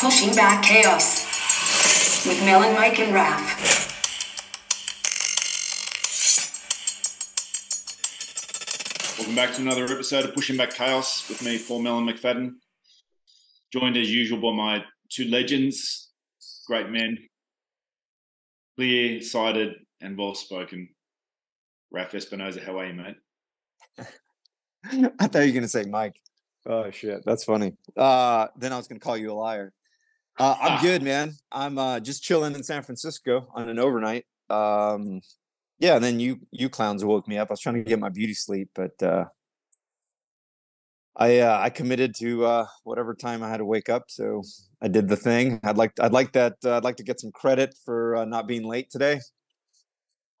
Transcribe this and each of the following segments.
Pushing Back Chaos with Mel and Mike and Raf. Welcome back to another episode of Pushing Back Chaos with me, Paul Melon McFadden. Joined as usual by my two legends, great men, clear sighted and well spoken. Raf Espinoza, how are you, mate? I thought you were gonna say Mike. Oh shit, that's funny. Uh, then I was gonna call you a liar. Uh, I'm Ah. good, man. I'm uh, just chilling in San Francisco on an overnight. Um, yeah, and then you you clowns woke me up. I was trying to get my beauty sleep, but uh, I uh, I committed to uh, whatever time I had to wake up, so I did the thing. I'd like I'd like that. Uh, I'd like to get some credit for uh, not being late today.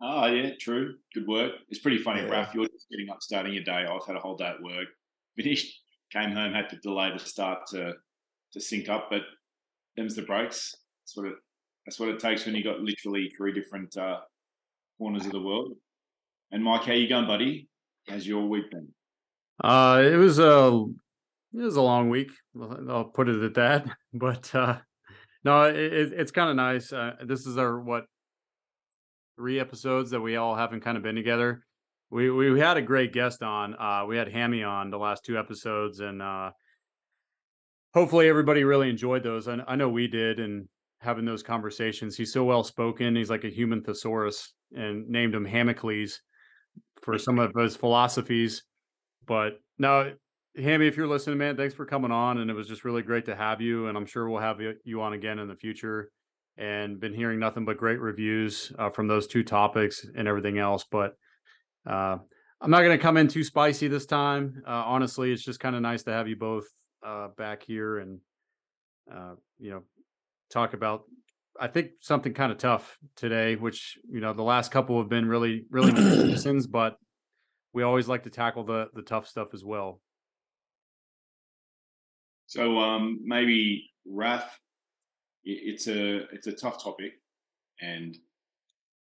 Oh, yeah, true. Good work. It's pretty funny, Yeah. Raf. You're just getting up, starting your day. I've had a whole day at work, finished, came home, had to delay the start to to sync up, but them's the breaks. That's what it. That's what it takes when you got literally three different uh, corners of the world. And Mike, how you going, buddy? How's your week been? Uh, it was a it was a long week. I'll put it at that. But uh, no, it, it, it's kind of nice. Uh, this is our what three episodes that we all haven't kind of been together. We we had a great guest on. Uh, we had Hammy on the last two episodes, and uh, hopefully everybody really enjoyed those. I, I know we did, and having those conversations. He's so well spoken. He's like a human thesaurus, and named him Hamicles for some of his philosophies. But no, Hammy, if you're listening, man, thanks for coming on, and it was just really great to have you. And I'm sure we'll have you, you on again in the future. And been hearing nothing but great reviews uh, from those two topics and everything else. But uh, I'm not going to come in too spicy this time. Uh, honestly, it's just kind of nice to have you both uh, back here and uh, you know talk about. I think something kind of tough today, which you know the last couple have been really really listens, but we always like to tackle the the tough stuff as well. So um, maybe i- it's a it's a tough topic, and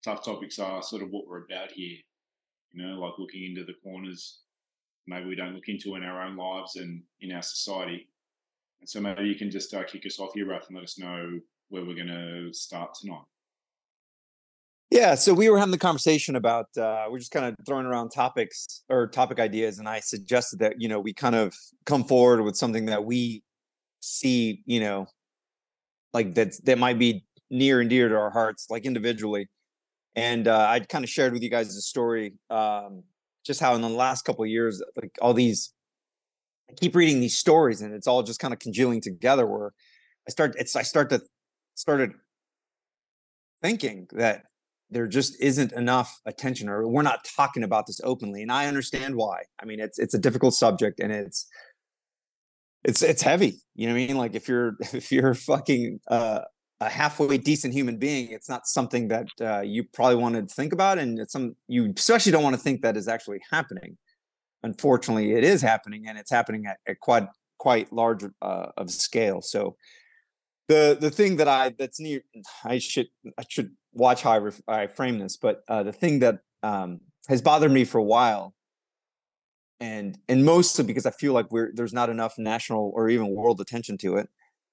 tough topics are sort of what we're about here. You know, like looking into the corners maybe we don't look into in our own lives and in our society. And so maybe you can just uh, kick us off here, Raf, and let us know where we're going to start tonight. Yeah, so we were having the conversation about uh, we're just kind of throwing around topics or topic ideas, and I suggested that you know we kind of come forward with something that we see, you know, like that that might be near and dear to our hearts, like individually. And uh, I kind of shared with you guys the story, um, just how in the last couple of years, like all these, I keep reading these stories, and it's all just kind of congealing together. Where I start, it's I start to started thinking that there just isn't enough attention or we're not talking about this openly and i understand why i mean it's it's a difficult subject and it's it's it's heavy you know what i mean like if you're if you're fucking uh, a halfway decent human being it's not something that uh, you probably want to think about and it's some you especially don't want to think that is actually happening unfortunately it is happening and it's happening at, at quite quite large uh, of scale so the the thing that I that's near I should I should watch how I, ref, I frame this, but uh, the thing that um, has bothered me for a while, and and mostly because I feel like we're there's not enough national or even world attention to it.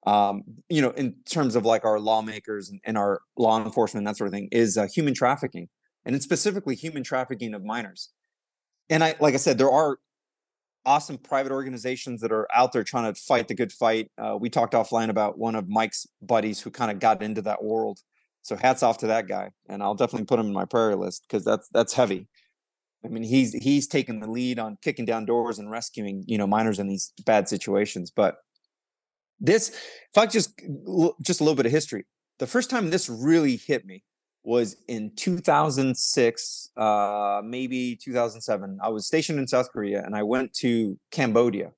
Um, you know, in terms of like our lawmakers and, and our law enforcement that sort of thing, is uh, human trafficking, and it's specifically human trafficking of minors. And I, like I said, there are awesome private organizations that are out there trying to fight the good fight. Uh, we talked offline about one of Mike's buddies who kind of got into that world. So hats off to that guy, and I'll definitely put him in my prayer list because that's that's heavy. I mean, he's he's taken the lead on kicking down doors and rescuing you know minors in these bad situations. But this, if I just just a little bit of history, the first time this really hit me was in 2006, uh, maybe 2007. I was stationed in South Korea and I went to Cambodia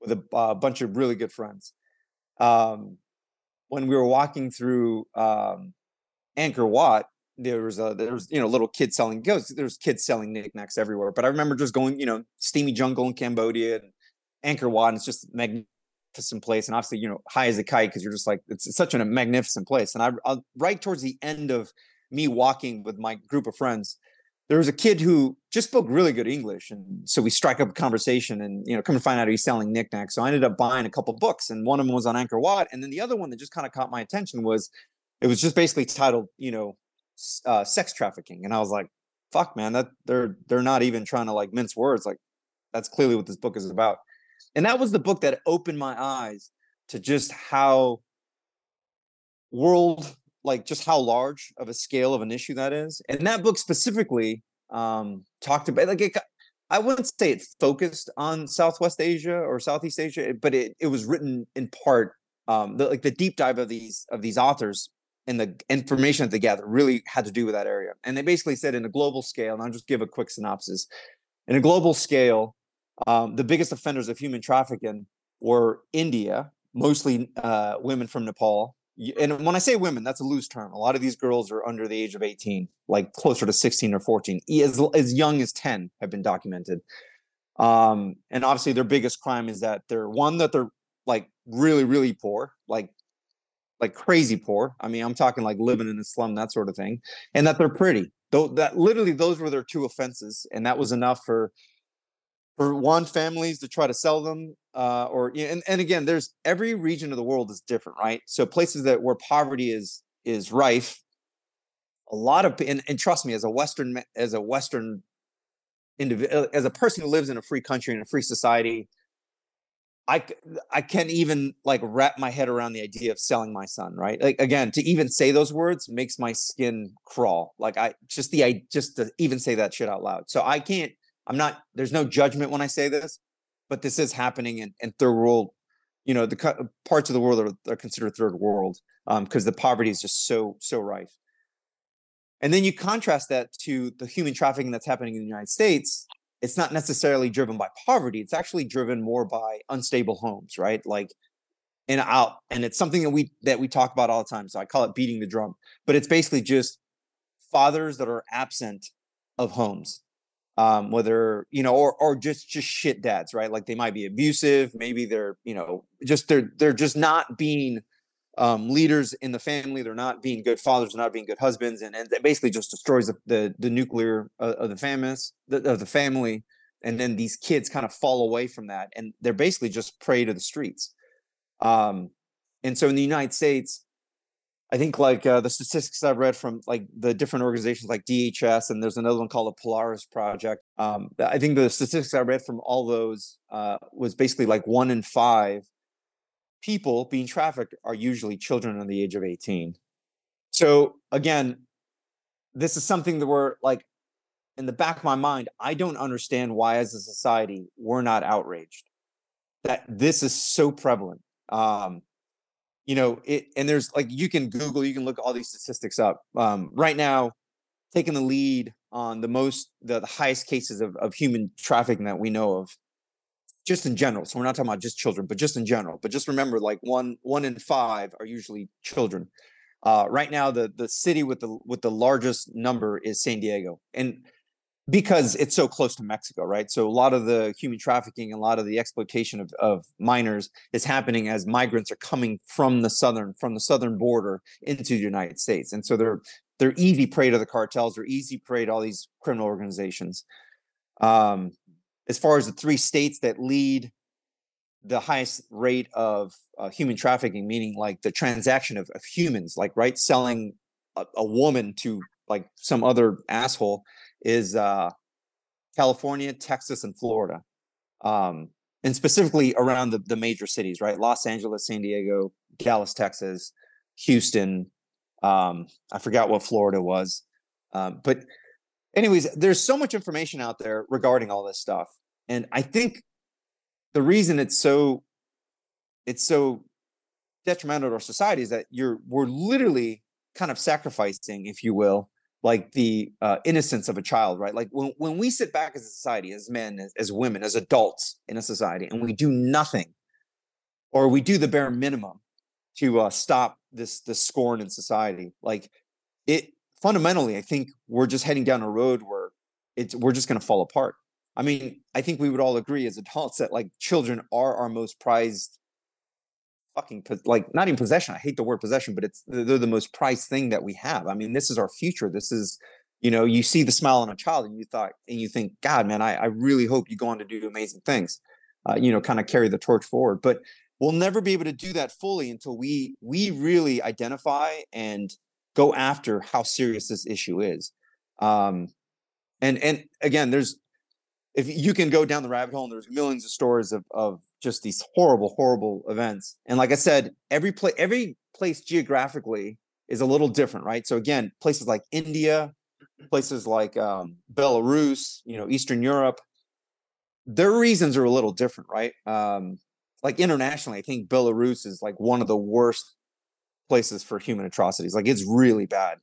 with a uh, bunch of really good friends. Um, when we were walking through um, Angkor Wat, there was a there was you know little kids selling ghosts. There's kids selling knickknacks everywhere. But I remember just going you know steamy jungle in Cambodia and Angkor Wat. And it's just magnificent place, and obviously you know high as a kite because you're just like it's, it's such a magnificent place. And I, I right towards the end of me walking with my group of friends, there was a kid who just spoke really good English, and so we strike up a conversation, and you know, come to find out he's selling knickknacks. So I ended up buying a couple books, and one of them was on Angkor Wat, and then the other one that just kind of caught my attention was, it was just basically titled, you know, uh, sex trafficking, and I was like, fuck, man, that they're they're not even trying to like mince words, like that's clearly what this book is about, and that was the book that opened my eyes to just how world like just how large of a scale of an issue that is. And that book specifically um, talked about like it, I wouldn't say it focused on Southwest Asia or Southeast Asia, but it it was written in part um, the, like the deep dive of these of these authors and the information that they gathered really had to do with that area. And they basically said in a global scale, and I'll just give a quick synopsis. In a global scale, um, the biggest offenders of human trafficking were India, mostly uh, women from Nepal, and when I say women, that's a loose term. A lot of these girls are under the age of 18, like closer to 16 or 14, as, as young as 10 have been documented. Um, and obviously their biggest crime is that they're one that they're like really, really poor, like like crazy poor. I mean, I'm talking like living in a slum, that sort of thing, and that they're pretty. Though that literally those were their two offenses, and that was enough for for one families to try to sell them uh, or and, and again there's every region of the world is different right so places that where poverty is is rife a lot of and, and trust me as a western as a western individual uh, as a person who lives in a free country in a free society I, I can't even like wrap my head around the idea of selling my son, right? Like again, to even say those words makes my skin crawl. Like I just the I just to even say that shit out loud. So I can't I'm not, there's no judgment when I say this, but this is happening in, in third world, you know, the parts of the world are, are considered third world because um, the poverty is just so, so rife. And then you contrast that to the human trafficking that's happening in the United States. It's not necessarily driven by poverty. It's actually driven more by unstable homes, right? Like, and out, and it's something that we that we talk about all the time. So I call it beating the drum, but it's basically just fathers that are absent of homes um, whether you know, or or just just shit dads, right? Like they might be abusive, maybe they're you know just they're they're just not being um, leaders in the family. They're not being good fathers, they're not being good husbands, and and it basically just destroys the the, the nuclear of, of the famous of the family. And then these kids kind of fall away from that, and they're basically just prey to the streets. Um, and so in the United States, I think like uh, the statistics I've read from like the different organizations like DHS and there's another one called the Polaris Project. Um, I think the statistics I read from all those uh, was basically like one in five people being trafficked are usually children under the age of 18. So again, this is something that we're like in the back of my mind, I don't understand why as a society we're not outraged that this is so prevalent. Um, you know it and there's like you can google you can look all these statistics up um, right now taking the lead on the most the, the highest cases of, of human trafficking that we know of just in general so we're not talking about just children but just in general but just remember like one one in five are usually children. Uh, right now the the city with the with the largest number is san diego and because it's so close to Mexico, right? So a lot of the human trafficking, and a lot of the exploitation of, of minors is happening as migrants are coming from the southern from the southern border into the United States, and so they're they're easy prey to the cartels. They're easy prey to all these criminal organizations. Um, as far as the three states that lead the highest rate of uh, human trafficking, meaning like the transaction of, of humans, like right, selling a, a woman to like some other asshole is uh, California, Texas, and Florida, um, and specifically around the, the major cities, right? Los Angeles, San Diego, Dallas, Texas, Houston. Um, I forgot what Florida was, um, but anyways, there's so much information out there regarding all this stuff, and I think the reason it's so it's so detrimental to our society is that you're we're literally kind of sacrificing, if you will, like the uh, innocence of a child, right? Like when, when we sit back as a society, as men, as, as women, as adults in a society, and we do nothing, or we do the bare minimum to uh, stop this this scorn in society, like it fundamentally, I think we're just heading down a road where it's we're just going to fall apart. I mean, I think we would all agree as adults that like children are our most prized fucking like not even possession. I hate the word possession, but it's they're the most prized thing that we have. I mean, this is our future. This is you know, you see the smile on a child and you thought, and you think, God, man, I, I really hope you go on to do amazing things, uh, you know, kind of carry the torch forward. But we'll never be able to do that fully until we we really identify and go after how serious this issue is. Um, and and again, there's if you can go down the rabbit hole and there's millions of stories of of just these horrible, horrible events. And like I said, every place every place geographically is a little different, right? So again, places like India, places like um, Belarus, you know, Eastern Europe, their reasons are a little different, right? Um, like internationally, I think Belarus is like one of the worst places for human atrocities. Like it's really bad.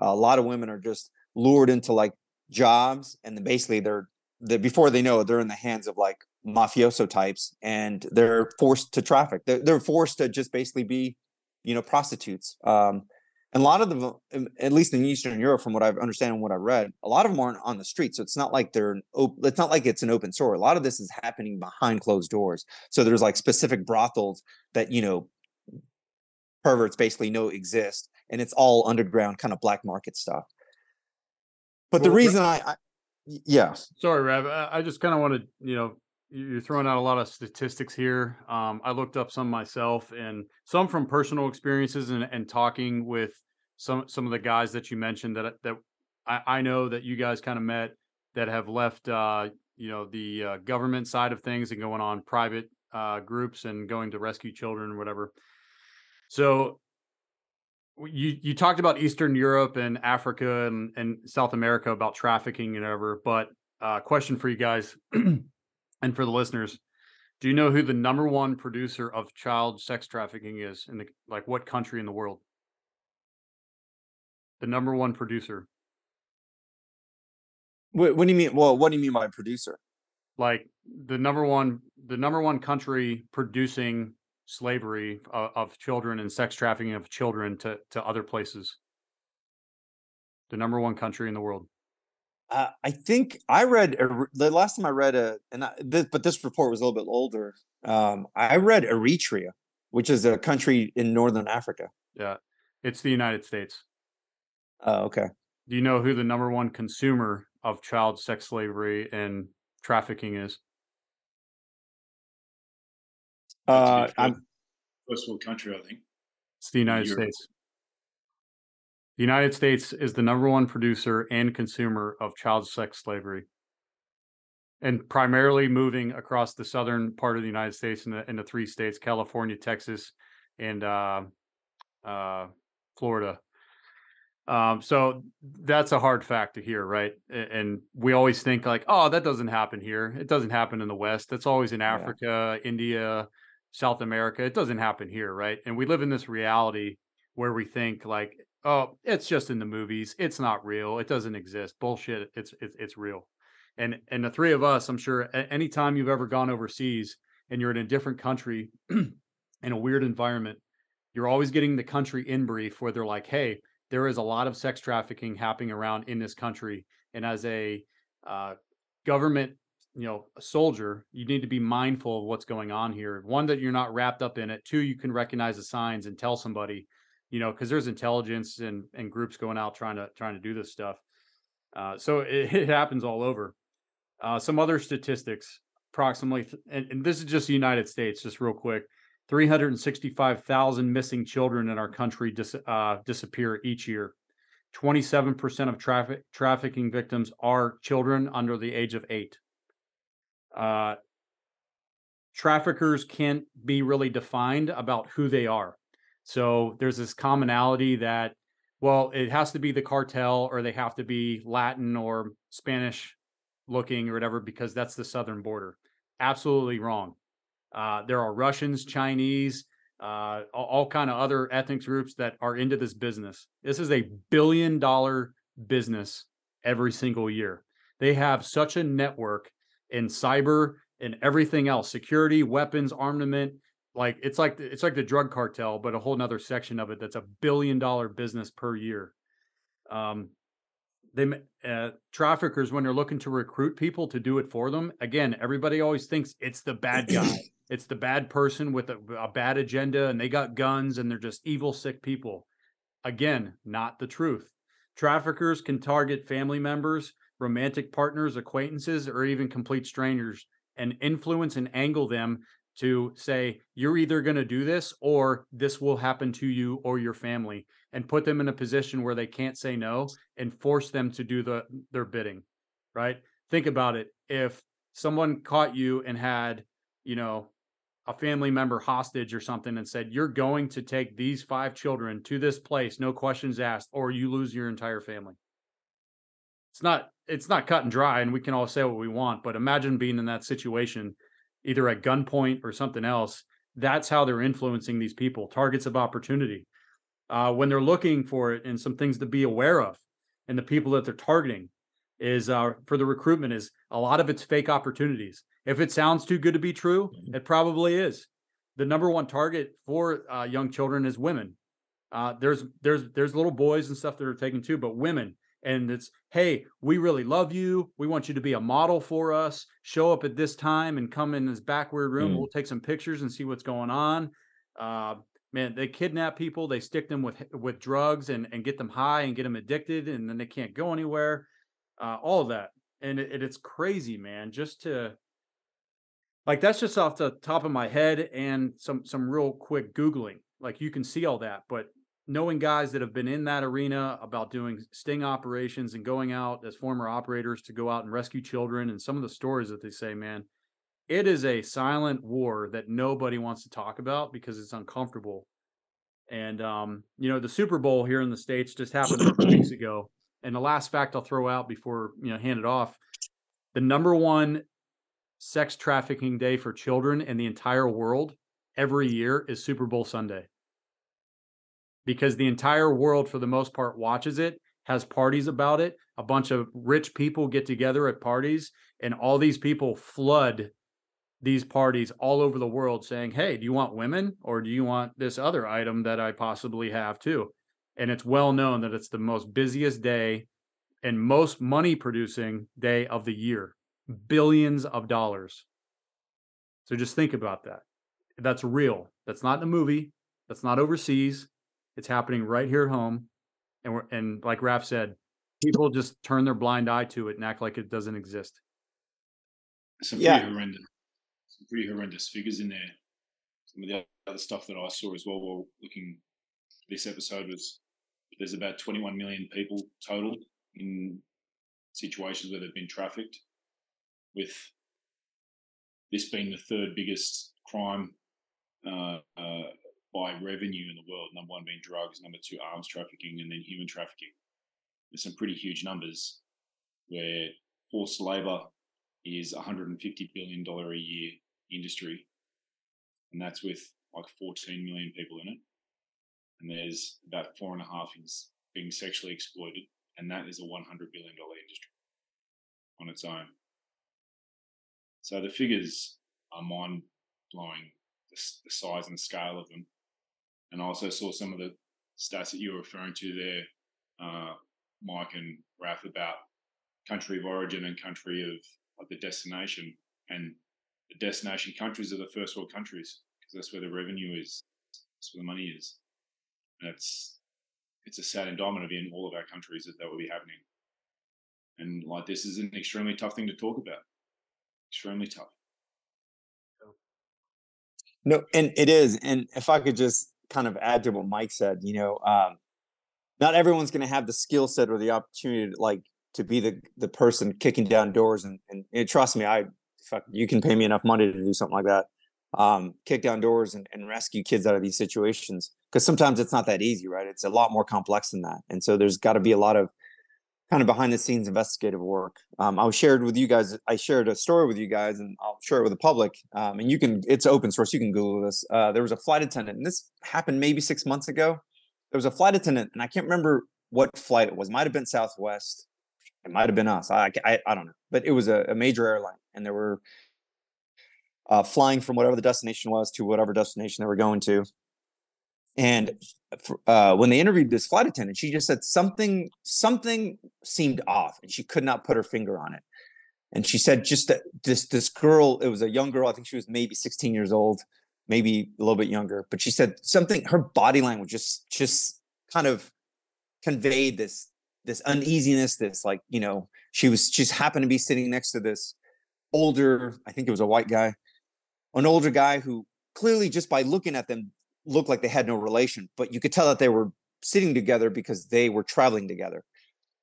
Uh, a lot of women are just lured into like jobs, and then basically they're they, before they know it, they're in the hands of like mafioso types, and they're forced to traffic. They're, they're forced to just basically be, you know, prostitutes. Um, and a lot of them, at least in Eastern Europe, from what I've understand and what I read, a lot of them aren't on the street. So it's not like they're, it's not like it's an open store. A lot of this is happening behind closed doors. So there's like specific brothels that, you know, perverts basically know exist. And it's all underground kind of black market stuff. But the reason I, I yeah. Sorry, Rev, I just kind of wanted, you know, you're throwing out a lot of statistics here. Um, I looked up some myself, and some from personal experiences, and, and talking with some some of the guys that you mentioned that that I, I know that you guys kind of met that have left, uh, you know, the uh, government side of things and going on private uh, groups and going to rescue children or whatever. So you you talked about Eastern Europe and Africa and, and South America about trafficking and whatever, but uh, question for you guys and for the listeners do you know who the number one producer of child sex trafficking is in the like what country in the world? The number one producer. What, what do you mean well what do you mean by producer? Like the number one the number one country producing slavery of, of children and sex trafficking of children to to other places. The number one country in the world uh, I think I read the last time I read a, and I, this, but this report was a little bit older. Um, I read Eritrea, which is a country in northern Africa. Yeah, it's the United States. Oh, okay. Do you know who the number one consumer of child sex slavery and trafficking is? Uh, I'm first world country, I think. It's the United Europe. States. The United States is the number one producer and consumer of child sex slavery. And primarily moving across the southern part of the United States in the, in the three states California, Texas, and uh, uh, Florida. Um, so that's a hard fact to hear, right? And we always think like, oh, that doesn't happen here. It doesn't happen in the West. That's always in Africa, yeah. India, South America. It doesn't happen here, right? And we live in this reality where we think like oh, it's just in the movies. It's not real. It doesn't exist. Bullshit. It's it's it's real. And and the three of us, I'm sure, anytime you've ever gone overseas and you're in a different country in a weird environment, you're always getting the country in brief where they're like, hey, there is a lot of sex trafficking happening around in this country, and as a uh, government you know a soldier you need to be mindful of what's going on here one that you're not wrapped up in it two you can recognize the signs and tell somebody you know, because there's intelligence and and groups going out trying to trying to do this stuff. Uh, so it, it, happens all over. Uh, some other statistics, approximately, and, and this is just the United States, just real quick. 365,000 missing children in our country dis, uh, disappear each year. 27% of traffic trafficking victims are children under the age of eight. Uh, traffickers can't be really defined about who they are. So there's this commonality that, well, it has to be the cartel or they have to be Latin or Spanish looking or whatever because that's the southern border. Absolutely wrong. Uh, there are Russians, Chinese, uh, all, kind of other ethnic groups that are into this business. This is a billion dollar business every single year. They have such a network in cyber and everything else security, weapons, armament, like it's like it's like the drug cartel but a whole nother section of it that's a billion dollar business per year. Um they uh, traffickers when they're looking to recruit people to do it for them again everybody always thinks it's the bad guy. It's the bad person with a, a bad agenda and they got guns and they're just evil sick people. Again not the truth. Traffickers can target family members, romantic partners, acquaintances, or even complete strangers and influence and angle them to say, you're either going to do this or this will happen to you or your family, and put them in a position where they can't say no and force them to do the their bidding. Right? Think about it. If someone caught you and had, you know, a family member hostage or something and said, You're going to take these five children to this place, no questions asked, or you lose your entire family. It's not it's not cut and dry, and we can all say what we want, but imagine being in that situation, either at gunpoint or something else. That's how they're influencing these people, targets of opportunity. Uh, when they're looking for it and some things to be aware of, and the people that they're targeting is uh, for the recruitment is a lot of it's fake opportunities if it sounds too good to be true, mm-hmm. it probably is. The number one target for uh, young children is women. Uh, there's there's there's little boys and stuff that are taken too, but women. And it's hey, we really love you. We want you to be a model for us. Show up at this time and come in this backward room. Mm. We'll take some pictures and see what's going on. Uh, man, they kidnap people. They stick them with with drugs and and get them high and get them addicted, and then they can't go anywhere. Uh, all of that, and it, it's crazy, man. Just to like that's just off the top of my head and some some real quick googling. Like you can see all that, but knowing guys that have been in that arena about doing sting operations and going out as former operators to go out and rescue children and some of the stories that they say, man, it is a silent war that nobody wants to talk about because it's uncomfortable. And um, you know, the Super Bowl here in the States just happened a few weeks ago. And the last fact I'll throw out before you know hand it off, the number one sex trafficking day for children in the entire world every year is Super Bowl Sunday. Because the entire world, for the most part, watches it, has parties about it. A bunch of rich people get together at parties, and all these people flood these parties all over the world saying, Hey, do you want women or do you want this other item that I possibly have too? And it's well known that it's the most busiest day and most money producing day of the year billions of dollars. So just think about that. That's real. That's not in a movie. That's not overseas. It's happening right here at home. And we're and like Raf said, people just turn their blind eye to it and act like it doesn't exist. Some pretty yeah. horrendous, some pretty horrendous figures in there. Some of the other stuff that I saw as well while looking this episode was there's about 21 million people total in situations where they've been trafficked with this being the third biggest crime uh, uh, by revenue in the world. Number one being drugs, number two arms trafficking, and then human trafficking. There's some pretty huge numbers where forced labor is 150 billion dollar a year industry, and that's with like 14 million people in it. And there's about four and a half being sexually exploited, and that is a 100 billion dollar industry on its own. So the figures are mind blowing, the, the, size and scale of them. And I also saw some of the stats that you were referring to there, uh, Mike and Raf, about country of origin and country of, the destination. And the destination countries are the first world countries because that's where the revenue is, that's where the money is. And it's it's a sad indictment of in all of our countries that that will be happening. And like this is an extremely tough thing to talk about extremely tough. No, and it is. And if I could just kind of add to what Mike said, you know, um, not everyone's going to have the skill set or the opportunity to like to be the the person kicking down doors and and, and trust me, I fuck, you can pay me enough money to do something like that. Um, kick down doors and, and rescue kids out of these situations because sometimes it's not that easy, right? It's a lot more complex than that, and so there's got to be a lot of kind of behind the scenes investigative work. Um, I shared with you guys. I shared a story with you guys, and I'll share it with the public. Um, and you can, it's open source. You can Google this. Uh, there was a flight attendant, and this happened maybe six months ago. There was a flight attendant, and I can't remember what flight it was. Might have been Southwest. It might have been us. I, I, I don't know, but it was a, a major airline, and there were uh, flying from whatever the destination was to whatever destination they were going to. And uh, when they interviewed this flight attendant, she just said something something seemed off, and she could not put her finger on it. And she said just that this this girl, it was a young girl. I think she was maybe 16 years old, maybe a little bit younger. But she said something. Her body language just just kind of conveyed this this uneasiness, this like, you know, she was just happened to be sitting next to this older, I think it was a white guy, an older guy who clearly just by looking at them looked like they had no relation, but you could tell that they were sitting together because they were traveling together.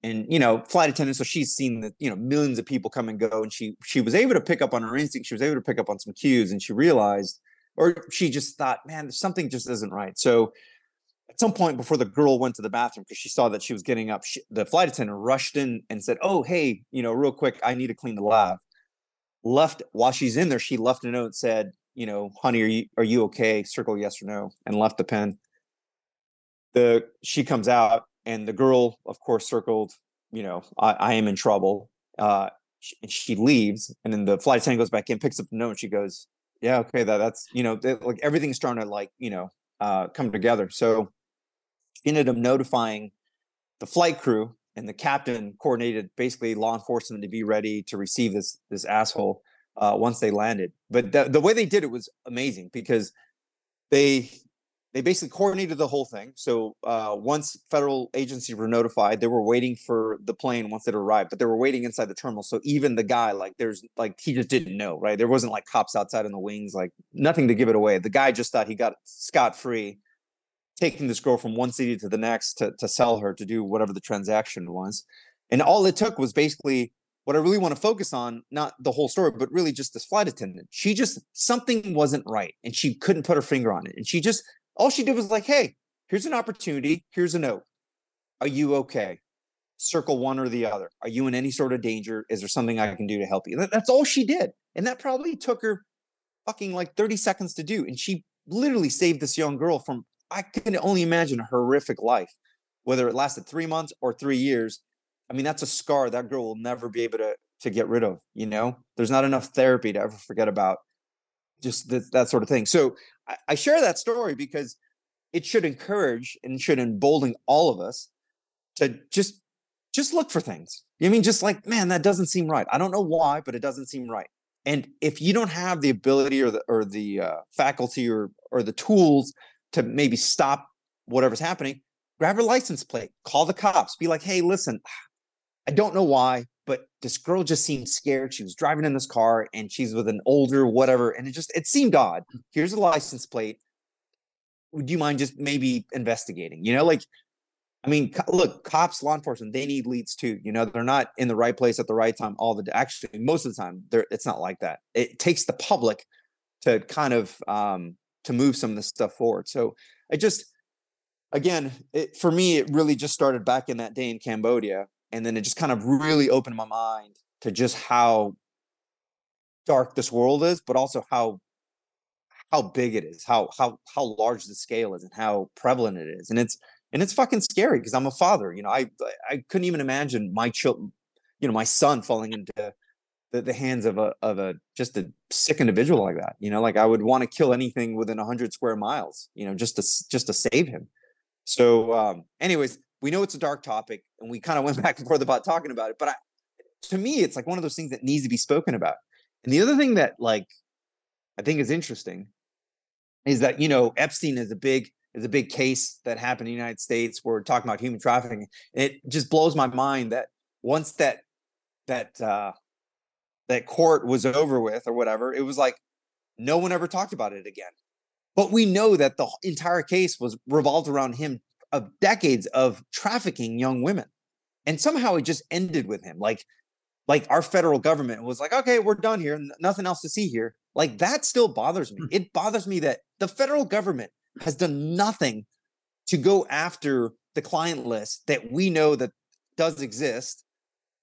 And you know, flight attendant, so she's seen that you know millions of people come and go, and she she was able to pick up on her instinct. She was able to pick up on some cues, and she realized, or she just thought, man, something just isn't right. So at some point before the girl went to the bathroom because she saw that she was getting up, she, the flight attendant rushed in and said, "Oh, hey, you know, real quick, I need to clean the lab." Left while she's in there, she left a note said, "You know, honey, are you are you okay?" Circle yes or no, and left the pen. The she comes out and the girl, of course, circled, you know, I, I am in trouble. Uh, she, she, leaves, and then the flight attendant goes back in, picks up the note, and she goes, "Yeah, okay, that that's you know, like everything's starting to like you know uh, come together." So she ended up notifying the flight crew, and the captain coordinated basically law enforcement to be ready to receive this this asshole uh, once they landed. But the, the way they did it was amazing because they they basically coordinated the whole thing. So uh, once federal agencies were notified, they were waiting for the plane once it arrived, but they were waiting inside the terminal. So even the guy, like, there's like he just didn't know, right? There wasn't like cops outside in the wings, like nothing to give it away. The guy just thought he got scot free, taking this girl from one city to the next to to sell her to do whatever the transaction was, and all it took was basically what I really want to focus on, not the whole story, but really just this flight attendant. She just something wasn't right, and she couldn't put her finger on it, and she just all she did was like, hey, here's an opportunity. Here's a note. Are you okay? Circle one or the other. Are you in any sort of danger? Is there something I can do to help you? That's all she did. And that probably took her fucking like 30 seconds to do. And she literally saved this young girl from, I can only imagine a horrific life, whether it lasted three months or three years. I mean, that's a scar that girl will never be able to, to get rid of. You know, there's not enough therapy to ever forget about just th- that sort of thing. So I, I share that story because it should encourage and should embolden all of us to just just look for things. I mean, just like, man, that doesn't seem right. I don't know why, but it doesn't seem right. And if you don't have the ability or the or the uh, faculty or or the tools to maybe stop whatever's happening, grab a license plate, call the cops, be like, hey, listen, I don't know why, but this girl just seemed scared. She was driving in this car and she's with an older whatever, and it just it seemed odd. Here's a license plate. Would you mind just maybe investigating? You know, like I mean, look, cops, law enforcement, they need leads too. You know, they're not in the right place at the right time all the actually most of the time. They're it's not like that. It takes the public to kind of um to move some of this stuff forward. So I just again, it, for me, it really just started back in that day in Cambodia and then it just kind of really opened my mind to just how dark this world is but also how how big it is how how how large the scale is and how prevalent it is and it's and it's fucking scary because i'm a father you know i i couldn't even imagine my child you know my son falling into the, the hands of a of a just a sick individual like that you know like i would want to kill anything within 100 square miles you know just to just to save him. So um anyways we know it's a dark topic and we kind of went back and forth about talking about it but I, to me it's like one of those things that needs to be spoken about. And the other thing that like i think is interesting is that you know epstein is a big is a big case that happened in the united states where we're talking about human trafficking it just blows my mind that once that that uh that court was over with or whatever it was like no one ever talked about it again. But we know that the entire case was revolved around him of decades of trafficking young women. And somehow it just ended with him. Like, like our federal government was like, okay, we're done here. Nothing else to see here. Like that still bothers me. Hmm. It bothers me that the federal government has done nothing to go after the client list that we know that does exist.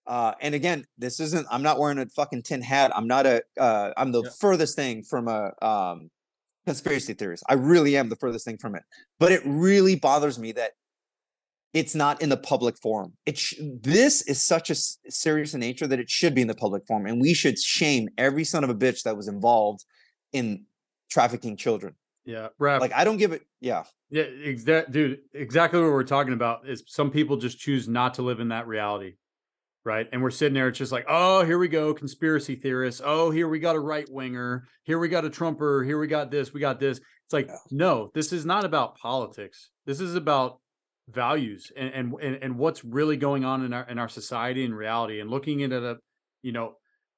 Uh, and again, this isn't. I'm not wearing a fucking tin hat. I'm not a. Uh, I'm the yeah. furthest thing from a um, conspiracy theories. I really am the furthest thing from it. But it really bothers me that it's not in the public forum. It sh- this is such a s- serious in nature that it should be in the public forum, and we should shame every son of a bitch that was involved in trafficking children. Yeah, Raf, like I don't give it. Yeah, yeah, exact, dude. Exactly what we're talking about is some people just choose not to live in that reality right? And we're sitting there, it's just like, oh, here we go, conspiracy theorists. Oh, here we got a right winger. Here we got a Trumper. Here we got this. We got this. It's like, yeah. no, this is not about politics. This is about values and, and and what's really going on in our in our society and reality and looking at it a you know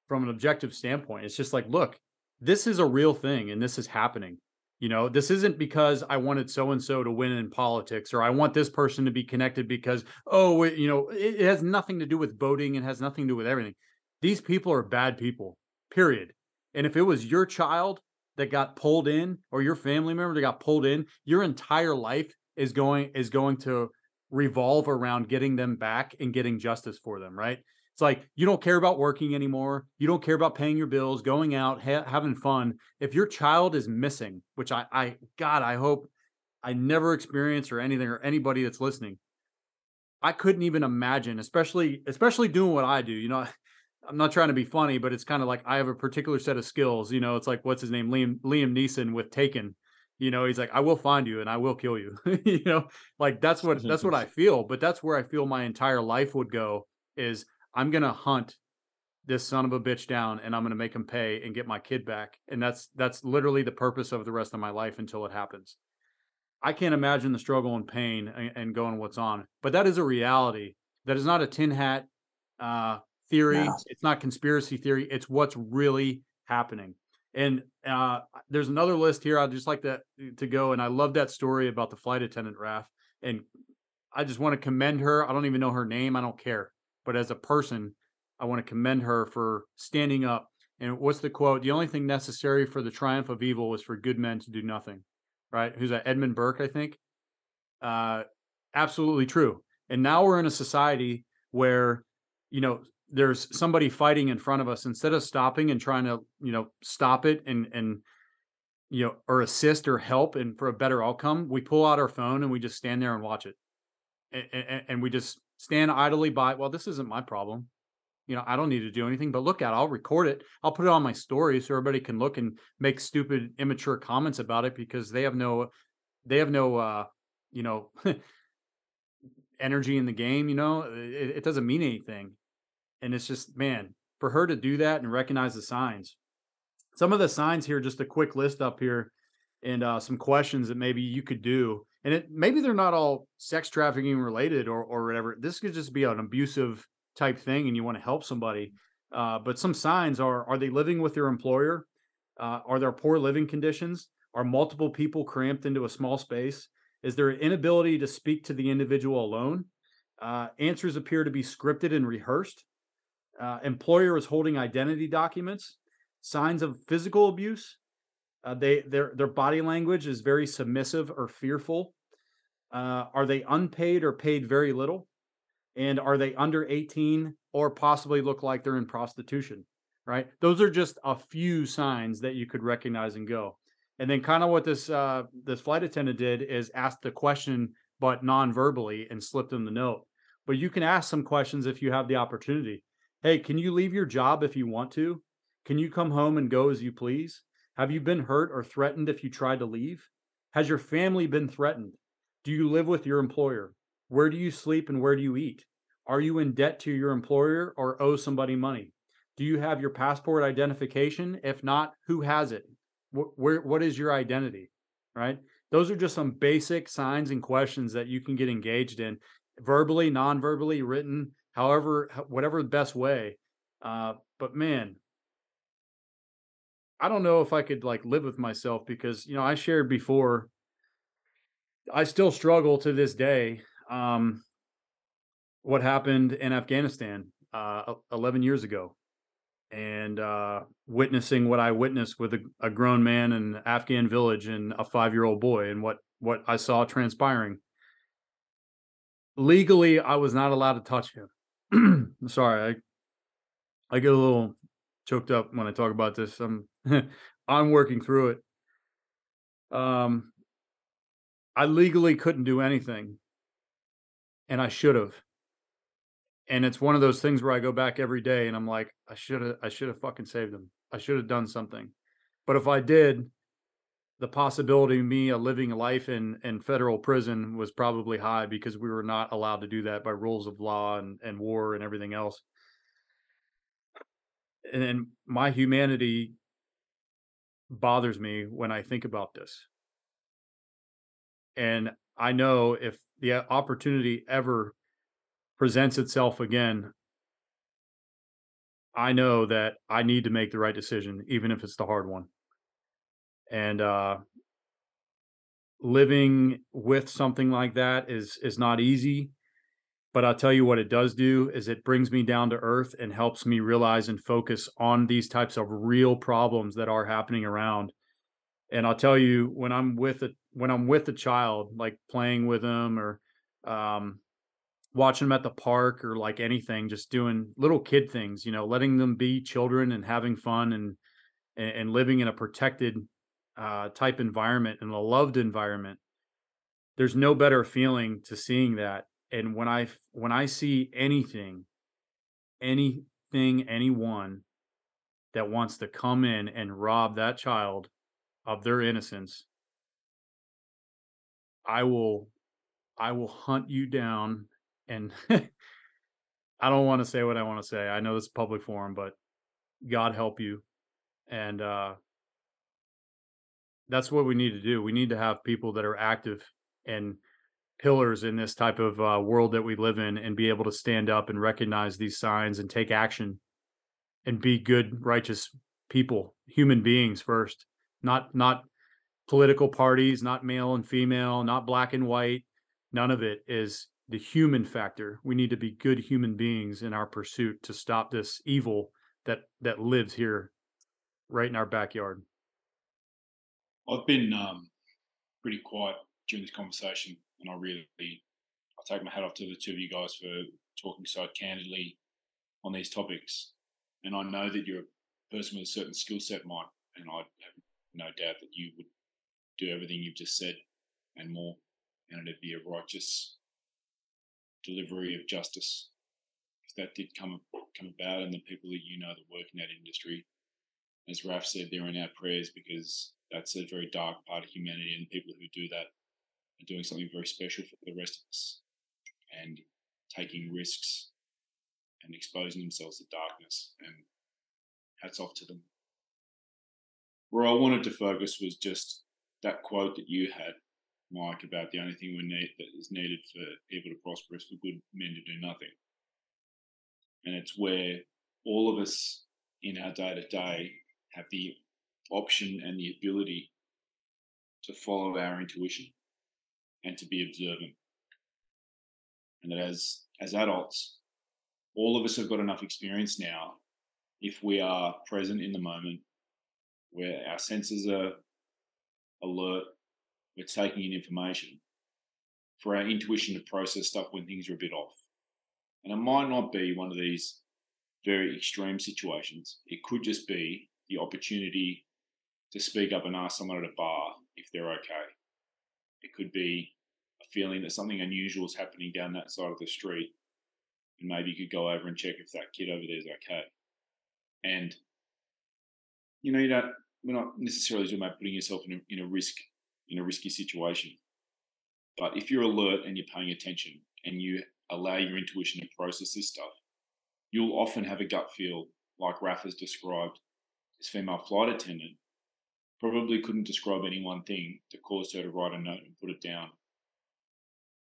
from an objective standpoint it's just like look this is a real thing and this is happening you know this isn't because i wanted so and so to win in politics or i want this person to be connected because oh it- you know it, it has nothing to do with voting it has nothing to do with everything. These people are bad people period. And if it was your child that got pulled in or your family member that got pulled in your entire life is going is going to revolve around getting them back and getting justice for them right it's like you don't care about working anymore you don't care about paying your bills going out ha- having fun. If your child is missing which i i god i hope i never experience or anything or anybody that's listening i couldn't even imagine especially especially doing what i do you know i'm not trying to be funny but it's kind of like i have a particular set of skills you know it's like what's his name liam liam neeson with taken you know he's like i will find you and i will kill you you know like that's what that's what i feel but that's where i feel my entire life would go is i'm gonna hunt this son of a bitch down and i'm gonna make him pay and get my kid back and that's that's literally the purpose of the rest of my life until it happens i can't imagine the struggle and pain and, and going what's on but that is a reality that is not a tin hat uh theory No. it's not conspiracy theory it's what's really happening and uh, there's another list here. I'd just like to to go, and I love that story about the flight attendant, Raf. And I just want to commend her. I don't even know her name. I don't care. But as a person, I want to commend her for standing up. And what's the quote? The only thing necessary for the triumph of evil is for good men to do nothing. Right? Who's that? Edmund Burke, I think. Uh, absolutely true. And now we're in a society where, you know, there's somebody fighting in front of us instead of stopping and trying to you know stop it and and you know or assist or help and for a better outcome we pull out our phone and we just stand there and watch it and, and, and we just stand idly by well this isn't my problem. You know i don't need to do anything but look at it i'll record it. I'll put it on my story so everybody can look and make stupid immature comments about it because they have no they have no uh you know energy in the game you know? It, it doesn't mean anything. And it's just man for her to do that and recognize the signs. Some of the signs here just a quick list up here and uh, some questions that maybe you could do and it maybe they're not all sex trafficking related or or whatever this could just be an abusive type thing and you want to help somebody uh, but some signs are are they living with their employer? Uh, are there poor living conditions? Are multiple people cramped into a small space? Is there an inability to speak to the individual alone? Uh, answers appear to be scripted and rehearsed. Uh, employer is holding identity documents, signs of physical abuse. Uh, they their their body language is very submissive or fearful. Uh, are they unpaid or paid very little? And are they under 18 or possibly look like they're in prostitution? Right. Those are just a few signs that you could recognize and go. And then kind of what this uh, this flight attendant did is ask the question, but non-verbally, and slipped them the note. But you can ask some questions if you have the opportunity. Hey, can you leave your job if you want to? Can you come home and go as you please? Have you been hurt or threatened if you tried to leave? Has your family been threatened? Do you live with your employer? Where do you sleep and where do you eat? Are you in debt to your employer or owe somebody money? Do you have your passport identification? If not, who has it? Wh- Where, what is your identity? Right? Those are just some basic signs and questions that you can get engaged in verbally, non verbally, written, however, whatever the best way. Uh, but man, I don't know if I could like live with myself because you know I shared before. I still struggle to this day. Um, what happened in Afghanistan uh, e- eleven years ago, and uh, witnessing what I witnessed with a, a grown man in an Afghan village and a five-year-old boy, and what what I saw transpiring. Legally, I was not allowed to touch him. Sorry, I I get a little choked up when I talk about this. I'm I'm working through it. Um, I legally couldn't do anything, and I should have. And it's one of those things where I go back every day, and I'm like, I should have, I should have fucking saved him. I should have done something. But if I did, the possibility of me uh, living a life in in federal prison was probably high because we were not allowed to do that by rules of law and and war and everything else and, and my humanity bothers me when I think about this. And I know if the opportunity ever presents itself again, I know that I need to make the right decision, even if it's the hard one. And uh, living with something like that is is not easy. But I'll tell you what it does do is it brings me down to earth and helps me realize and focus on these types of real problems that are happening around. And I'll tell you when I'm with a when I'm with a child, like playing with them or um, watching them at the park or like anything, just doing little kid things, you know, letting them be children and having fun and and, living in a protected uh, type environment and a loved environment. There's no better feeling to seeing that. And when I when I see anything, anything, anyone that wants to come in and rob that child of their innocence, I will I will hunt you down and I don't want to say what I want to say. I know this is public forum, but God help you. And uh that's what we need to do. We need to have people that are active and pillars in this type of uh, world that we live in and be able to stand up and recognize these signs and take action and be good righteous people human beings first not not political parties not male and female not black and white. None of it is the human factor. We need to be good human beings in our pursuit to stop this evil that that lives here right in our backyard. I've been um, pretty quiet during this conversation, and I really, I take my hat off to the two of you guys for talking so candidly on these topics. And I know that you're a person with a certain skill set, Mike, and I have no doubt that you would do everything you've just said and more, and it'd be a righteous delivery of justice. If that did come come about, and the people that you know that work in that industry, as Raf said, they're in our prayers because that's a very dark part of humanity, and people who do that are doing something very special for the rest of us and taking risks and exposing themselves to darkness. And hats off to them. Where I wanted to focus was just that quote that you had, Mike, about the only thing we need that is needed for people to prosper is for good men to do nothing. And it's where all of us in our day to day have the option and the ability to follow our intuition and to be observant. And that as as adults, all of us have got enough experience now if we are present in the moment where our senses are alert, we're taking in information for our intuition to process stuff when things are a bit off. And it might not be one of these very extreme situations. It could just be the opportunity to speak up and ask someone at a bar if they're okay. It could be a feeling that something unusual is happening down that side of the street, and maybe you could go over and check if that kid over there is okay. And you know, you don't. We're not necessarily talking about putting yourself in a, in a risk in a risky situation, but if you're alert and you're paying attention and you allow your intuition to process this stuff, you'll often have a gut feel like Raf has described. This female flight attendant probably couldn't describe any one thing that caused her to write a note and put it down.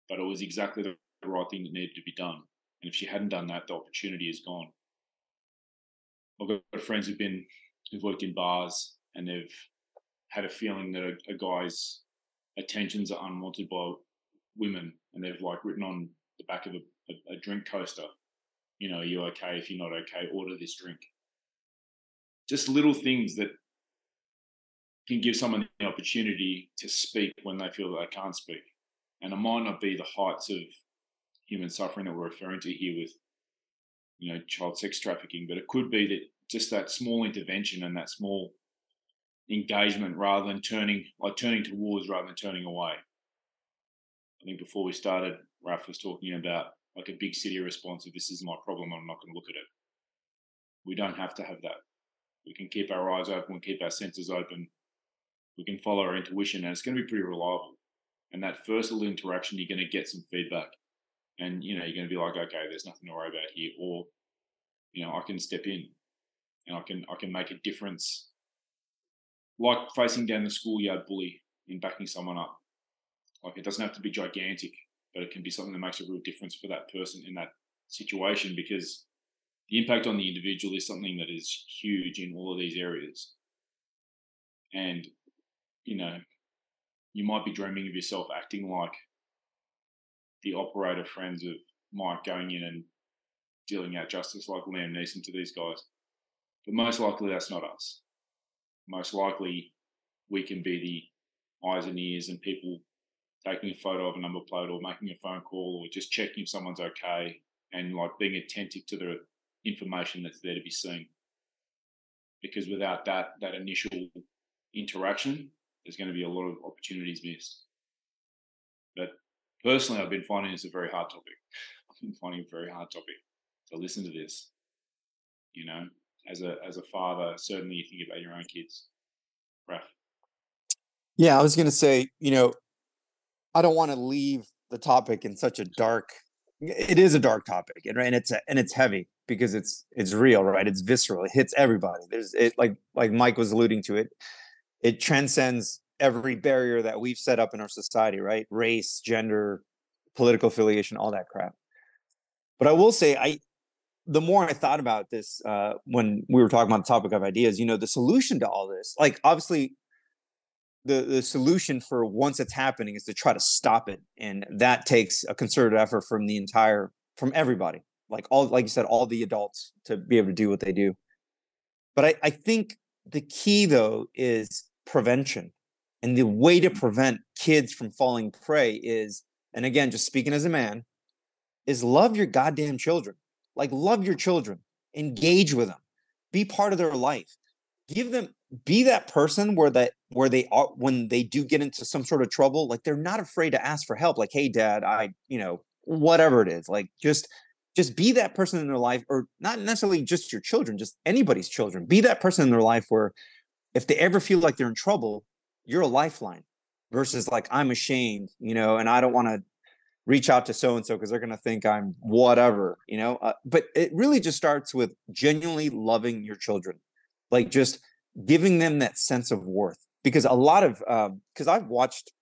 But it was exactly the right thing that needed to be done. And if she hadn't done that, the opportunity is gone. I've got friends who've been who've worked in bars and they've had a feeling that a, a guy's attentions are unwanted by women, and they've like written on the back of a, a, a drink coaster, you know, are you okay? If you're not okay, order this drink. Just little things that can give someone the opportunity to speak when they feel that they can't speak. And it might not be the heights of human suffering that we're referring to here with, you know, child sex trafficking, but it could be that just that small intervention and that small engagement rather than turning like turning towards rather than turning away. I think before we started, Raf was talking about like a big city response of this is my problem, I'm not going to look at it. We don't have to have that. We can keep our eyes open, we keep our senses open, we can follow our intuition and it's going to be pretty reliable. And that first little interaction, you're going to get some feedback. And, you know, you're going to be like, okay, there's nothing to worry about here. Or, you know, I can step in and I can, I can make a difference. Like facing down the schoolyard bully and backing someone up. Like it doesn't have to be gigantic, but it can be something that makes a real difference for that person in that situation because the impact on the individual is something that is huge in all of these areas. And, you know, you might be dreaming of yourself acting like the operator friends of Mike going in and dealing out justice like Liam Neeson to these guys. But most likely that's not us. Most likely we can be the eyes and ears and people taking a photo of a number plate or making a phone call or just checking if someone's okay and like being attentive to the information that's there to be seen. Because without that that initial interaction, there's going to be a lot of opportunities missed. But personally, I've been finding this a very hard topic. I've been finding it a very hard topic to listen to this. You know, as a as a father, certainly you think about your own kids. Raf. Yeah, I was going to say, you know, I don't want to leave the topic in such a dark. It is a dark topic, and right, and it's and it's heavy because it's it's real, right? It's visceral. It hits everybody. There's it like like Mike was alluding to it. It transcends every barrier that we've set up in our society, right? Race, gender, political affiliation, all that crap. But I will say, I the more I thought about this uh, when we were talking about the topic of ideas, you know, the solution to all this, like obviously the the solution for once it's happening is to try to stop it and that takes a concerted effort from the entire from everybody like all like you said all the adults to be able to do what they do but i i think the key though is prevention and the way to mm. prevent kids from falling prey is and again just speaking as a man is love your goddamn children. Like love your children. Engage with them be part of their life. Give them be that person where that where they are when they do get into some sort of trouble like they're not afraid to ask for help like hey dad i you know whatever it is. Like just just be that person in their life or not necessarily just your children just anybody's children. Be that person in their life where if they ever feel like they're in trouble you're a lifeline versus like i'm ashamed you know and i don't want to reach out to so and so because they're going to think i'm whatever you know uh, but it really just starts with genuinely loving your children like just giving them that sense of worth because a lot of because um, i've watched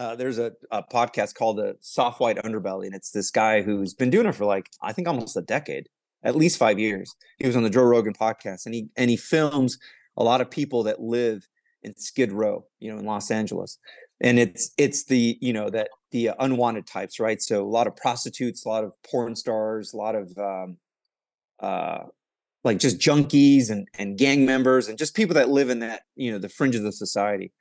uh, there's a, a, podcast called the soft white underbelly and it's this guy who's been doing it for like i think almost a decade at least five years. He was on the joe rogan podcast and he and he films a lot of people that live in skid row you know in los angeles. And it's it's the you know that the unwanted types right? So a lot of prostitutes a lot of porn stars a lot of um, uh, like just junkies and, and gang members and just people that live in that you know the fringes of society.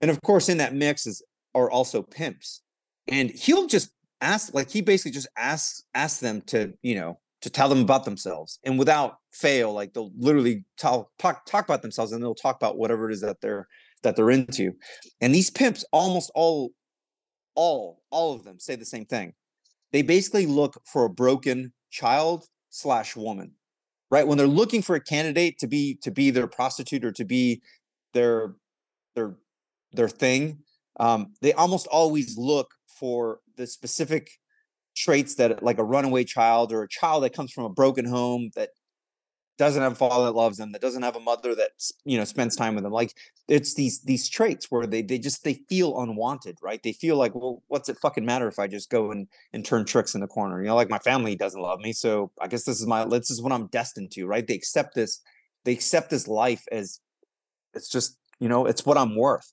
And of course in that mix is are also pimps and he'll just ask like he basically just asks asks them to you know to tell them about themselves and without fail like they'll literally talk, talk talk about themselves and they'll talk about whatever it is that they're that they're into and these pimps almost all all all of them say the same thing. They basically look for a broken child slash woman right? When they're looking for a candidate to be to be their prostitute or to be their their their thing um, they almost always look for the specific traits that like a runaway child or a child that comes from a broken home that doesn't have a father that loves them that doesn't have a mother that you know spends time with them like it's these these traits where they they just they feel unwanted right? They feel like well what's it fucking matter if i just go and and turn tricks in the corner? You know like my family doesn't love me so i guess this is my this is what i'm destined to right? They accept this they accept this life as it's just you know it's what i'm worth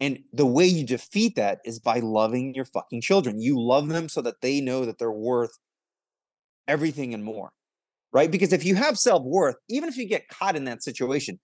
and the way you defeat that is by loving your fucking children you love them so that they know that they're worth everything and more right? Because if you have self worth, even if you get caught in that situation,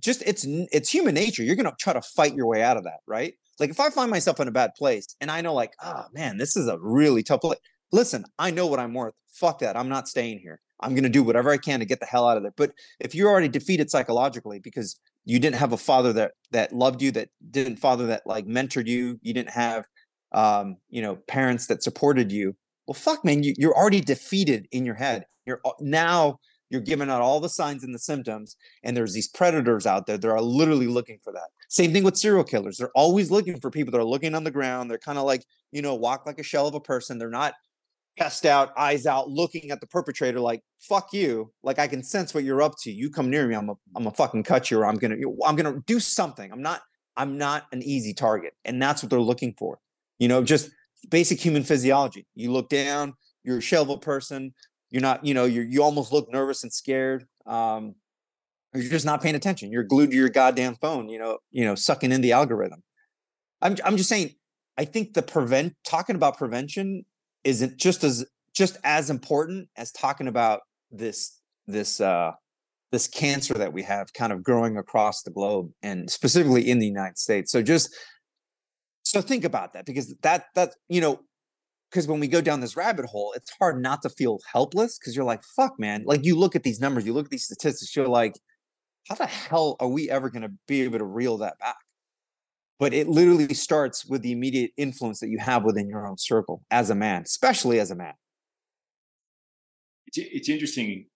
just it's it's human nature. You're gonna try to fight your way out of that, right? Like if I find myself in a bad place and I know, like, oh man, this is a really tough place. Listen, I know what I'm worth. Fuck that. I'm not staying here. I'm gonna do whatever I can to get the hell out of there. But if you're already defeated psychologically because you didn't have a father that that loved you, that didn't father that like mentored you, you didn't have um, you know, parents that supported you. Well, fuck, man, you, you're already defeated in your head. You're now you're giving out all the signs and the symptoms, and there's these predators out there that are literally looking for that. Same thing with serial killers. They're always looking for people that are looking on the ground. They're kind of like, you know, walk like a shell of a person. They're not chest out, eyes out, looking at the perpetrator like, fuck you. Like I can sense what you're up to. You come near me, I'm a I'm a fucking cut you, or I'm gonna I'm gonna do something. I'm not, I'm not an easy target. And that's what they're looking for. You know, just basic human physiology. You look down, you're a a person. You're not, you know, you you almost look nervous and scared. Um, you're just not paying attention. You're glued to your goddamn phone, you know, you know, sucking in the algorithm. I'm I'm just saying, I think the prevent talking about prevention isn't just as just as important as talking about this this uh this cancer that we have kind of growing across the globe and specifically in the United States. So just so think about that because that that you know because when we go down this rabbit hole, it's hard not to feel helpless because you're like, fuck, man. Like you look at these numbers, you look at these statistics, you're like, how the hell are we ever going to be able to reel that back? But it literally starts with the immediate influence that you have within your own circle as a man, especially as a man. It's, it's interesting,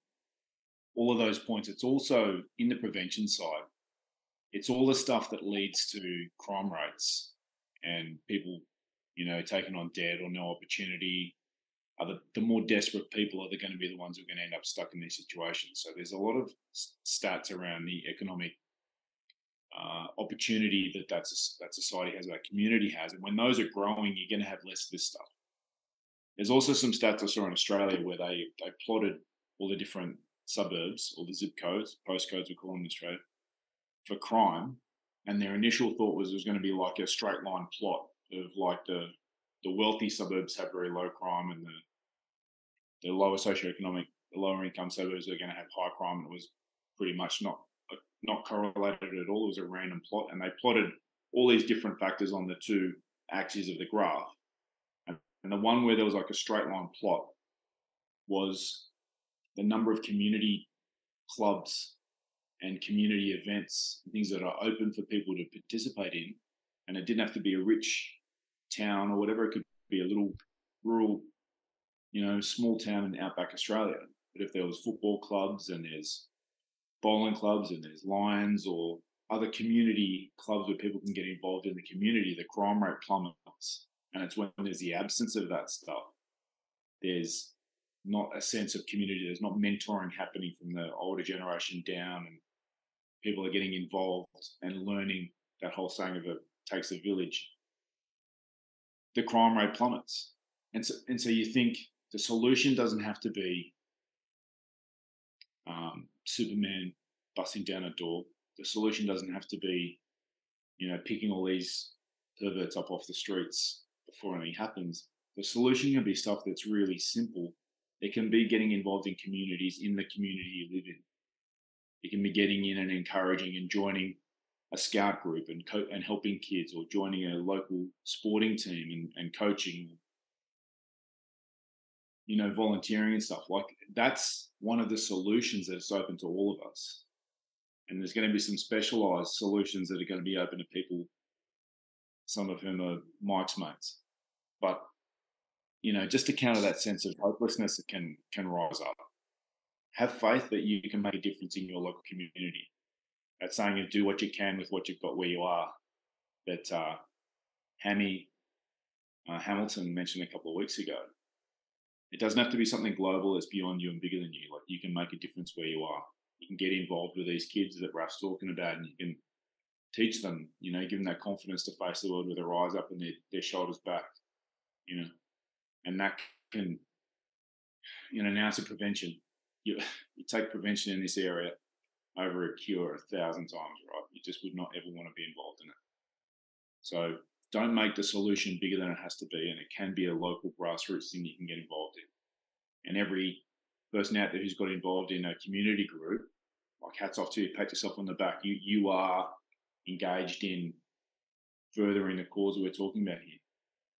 all of those points. It's also in the prevention side, it's all the stuff that leads to crime rates and people, you know, taking on debt or no opportunity. Are the, the more desperate people are they going to be the ones who are going to end up stuck in these situations. So there's a lot of stats around the economic uh, opportunity that that's that society has, that community has, and when those are growing, you're going to have less of this stuff. There's also some stats I saw in Australia where they they plotted all the different suburbs or the zip codes, postcodes we call them in Australia, for crime, and their initial thought was it was going to be like a straight line plot of like the the wealthy suburbs have very low crime and the the lower socioeconomic, the lower income suburbs are going to have high crime. And it was pretty much not not correlated at all. It was a random plot, and they plotted all these different factors on the two axes of the graph. And, and the one where there was like a straight line plot was the number of community clubs and community events, things that are open for people to participate in. And it didn't have to be a rich town or whatever. It could be a little rural, you know, small town in outback Australia. But if there was football clubs and there's bowling clubs and there's Lions or other community clubs where people can get involved in the community, the crime rate plummets. And it's when there's the absence of that stuff. There's not a sense of community. There's not mentoring happening from the older generation down, and people are getting involved and learning that whole saying of it takes a village. The crime rate plummets, and so and so you think the solution doesn't have to be um, Superman busting down a door. The solution doesn't have to be, you know, picking all these perverts up off the streets before anything happens. The solution can be stuff that's really simple. It can be getting involved in communities in the community you live in. It can be getting in and encouraging and joining a scout group and co- and helping kids, or joining a local sporting team and, and coaching, you know, volunteering and stuff. Like that's one of the solutions that's open to all of us. And there's going to be some specialized solutions that are going to be open to people, some of whom are Mike's mates. But, you know, just to counter that sense of hopelessness that can can rise up. Have faith that you can make a difference in your local community. That's saying you do what you can with what you've got where you are. That uh, Hammy uh, Hamilton mentioned a couple of weeks ago it doesn't have to be something global that's beyond you and bigger than you. Like you can make a difference where you are. You can get involved with these kids that Raf's talking about, and you can teach them. You know, give them that confidence to face the world with their eyes up and their, their shoulders back. You know, and that can, you know, now it's a prevention. You you take prevention in this area over a cure a thousand times, right? You just would not ever want to be involved in it. So don't make the solution bigger than it has to be. And it can be a local grassroots thing you can get involved in. And every person out there who's got involved in a community group, like hats off to you, pat yourself on the back. You you are engaged in furthering the cause we're talking about here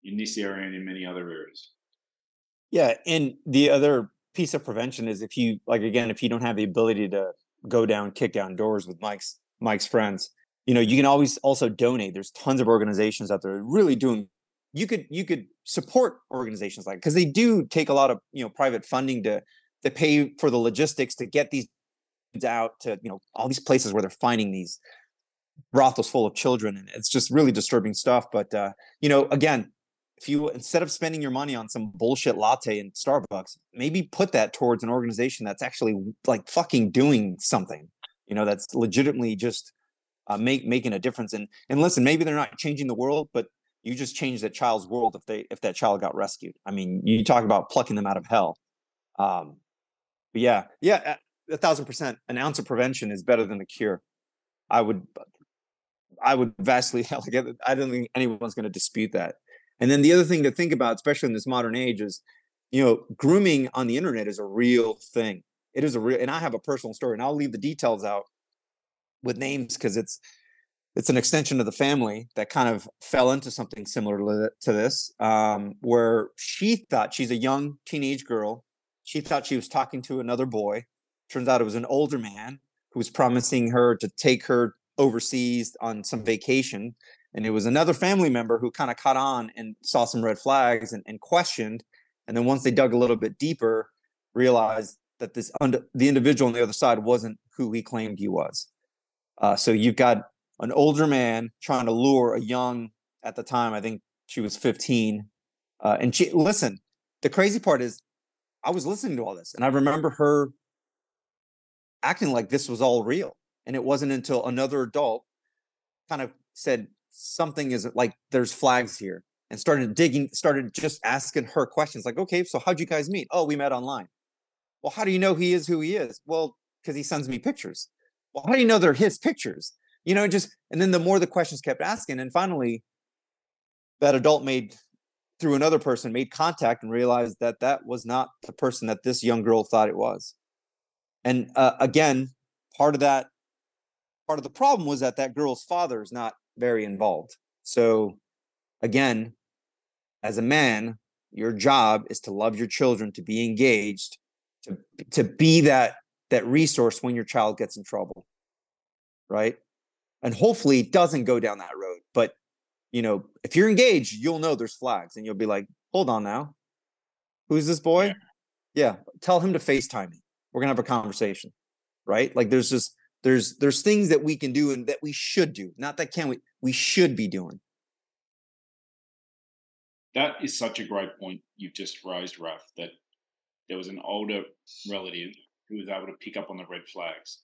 in this area and in many other areas. Yeah, and the other piece of prevention is if you like again, if you don't have the ability to go down, kick down doors with Mike's Mike's friends, you know you can always also donate. There's tons of organizations out there really doing you could you could support organizations like because they do take a lot of you know private funding to to pay for the logistics to get these out to you know all these places where they're finding these brothels full of children and it's just really disturbing stuff. But uh you know again if you instead of spending your money on some bullshit latte in starbucks maybe put that towards an organization that's actually like fucking doing something you know that's legitimately just uh, make making a difference. And and listen, maybe they're not changing the world, but you just change that child's world if they if that child got rescued. I mean, you talk about plucking them out of hell. Um, but yeah, yeah, a, thousand percent. An ounce of prevention is better than a cure. I would, I would vastly like. I don't think anyone's going to dispute that. And then the other thing to think about, especially in this modern age, is you know, grooming on the internet is a real thing. It is a real, and I have a personal story, and I'll leave the details out with names because it's it's an extension of the family that kind of fell into something similar to, this, um, where she thought she's a young teenage girl. She thought she was talking to another boy. Turns out it was an older man who was promising her to take her overseas on some vacation. And it was another family member who kind of caught on and saw some red flags and, and questioned. And then once they dug a little bit deeper, realized that this under, the individual on the other side wasn't who he claimed he was. Uh, so you've got an older man trying to lure a young, at the time, I think she was 15. Uh, and she, listen, the crazy part is I was listening to all this and I remember her acting like this was all real. And it wasn't until another adult kind of said, something is like, there's flags here and started digging, started just asking her questions like, okay, so how'd you guys meet? Oh, we met online. Well, how do you know he is who he is? Well, because he sends me pictures. Well, how do you know they're his pictures? You know, just and then the more the questions kept asking, and finally, that adult made through another person made contact and realized that that was not the person that this young girl thought it was. And uh, again, part of that, part of the problem was that that girl's father is not very involved. So, again, as a man, your job is to love your children, to be engaged, to to be that that resource when your child gets in trouble, right? And hopefully it doesn't go down that road. But you know, if you're engaged, you'll know there's flags, and you'll be like, "Hold on now, who's this boy?" Yeah, yeah. tell him to Facetime me. We're gonna have a conversation, right? Like there's just there's there's things that we can do and that we should do. Not that can we we should be doing. That is such a great point you've just raised, Raf. That there was an older relative who was able to pick up on the red flags.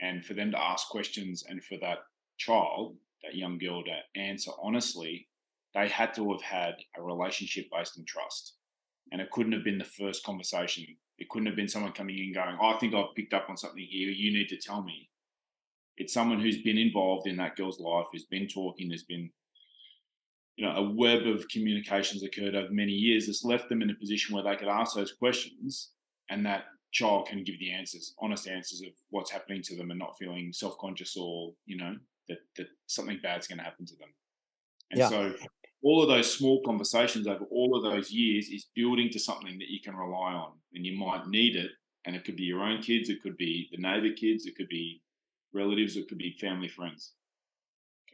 And for them to ask questions and for that child, that young girl to answer honestly, they had to have had a relationship based on trust. And it couldn't have been the first conversation. It couldn't have been someone coming in going, I think I've picked up on something here. You need to tell me. It's someone who's been involved in that girl's life, who's been talking, there's been you know, a web of communications occurred over many years that's left them in a position where they could ask those questions and that child can give the answers, honest answers of what's happening to them and not feeling self conscious or, you know, that, that something bad's going to happen to them. And yeah. so all of those small conversations over all of those years is building to something that you can rely on and you might need it. And it could be your own kids, it could be the neighbor kids, it could be relatives, it could be family friends.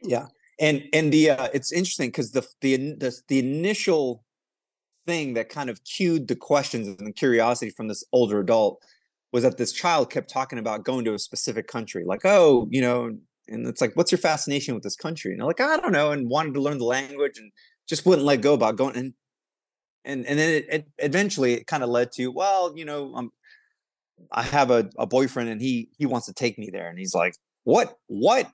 Yeah. And and the uh, it's interesting because the, the the the initial thing that kind of cued the questions and the curiosity from this older adult was that this child kept talking about going to a specific country, like, oh, you know, and it's like, what's your fascination with this country? And I'm like, I don't know, and wanted to learn the language and just wouldn't let go about going. And and and then it, it eventually it kind of led to, well, you know, I'm I have a, a boyfriend and he he wants to take me there. And he's like, What? What